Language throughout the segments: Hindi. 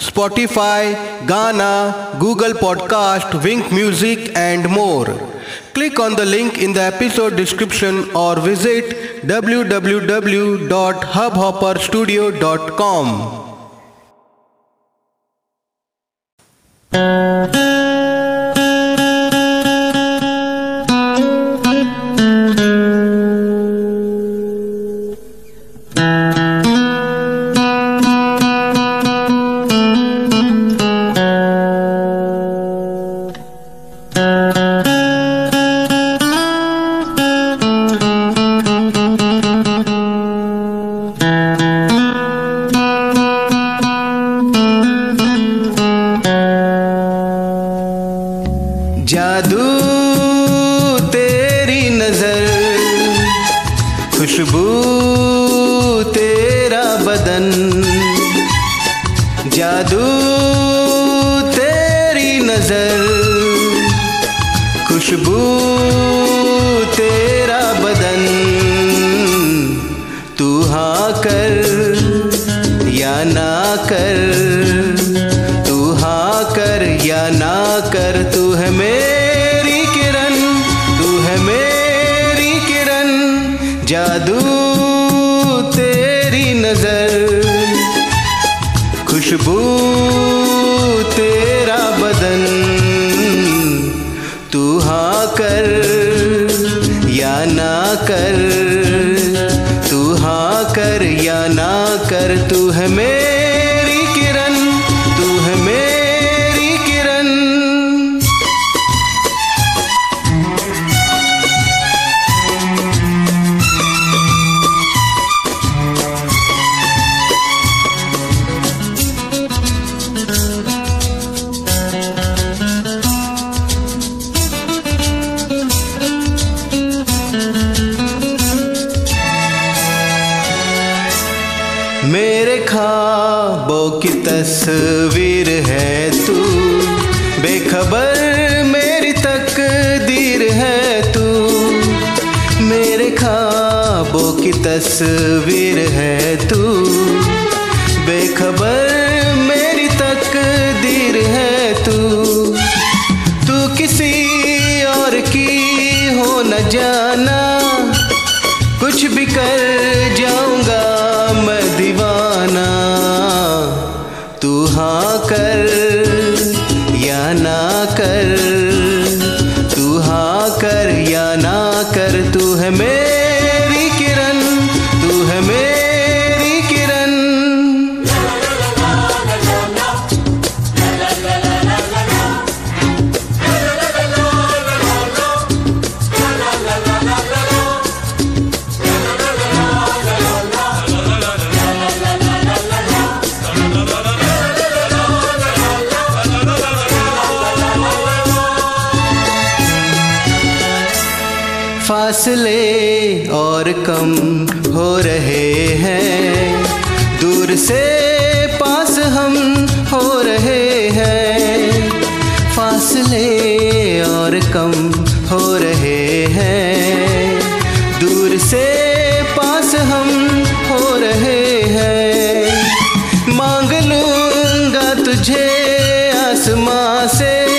Spotify, Ghana, Google Podcast, Wink Music and more. Click on the link in the episode description or visit www.hubhopperstudio.com. जादू तेरी नज़र, खुशबू तेरा बदन। जादू तेरी नज़र, खुशबू तेरा बदन। तू हाँ कर या ना कर खुशबू तेरा बदन तू हाँ कर या ना कर, तू हाँ कर या ना कर, तू है ख्वाबों की तस्वीर है तू, बेखबर मेरी तकदीर है तू। मेरे ख्वाबों की तस्वीर है तू, बेखबर मेरी तकदीर है तू। तू किसी और की हो न जाना, कुछ भी कर जाऊँगा फासले और कम हो रहे हैं। दूर से पास हम हो रहे हैं। फासले और कम हो रहे हैं। दूर से पास हम हो रहे हैं। मांग लूँगा तुझे आसमां से।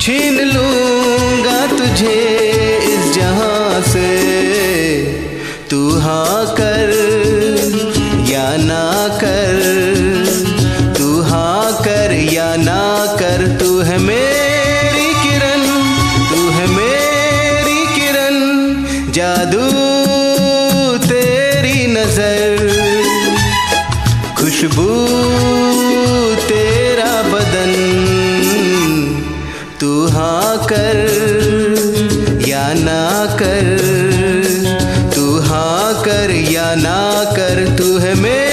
छीन जादू तेरी नज़र। खुशबू तेरा बदन। तू हाँ कर या ना कर। तू हाँ कर या ना कर, तू है मेरी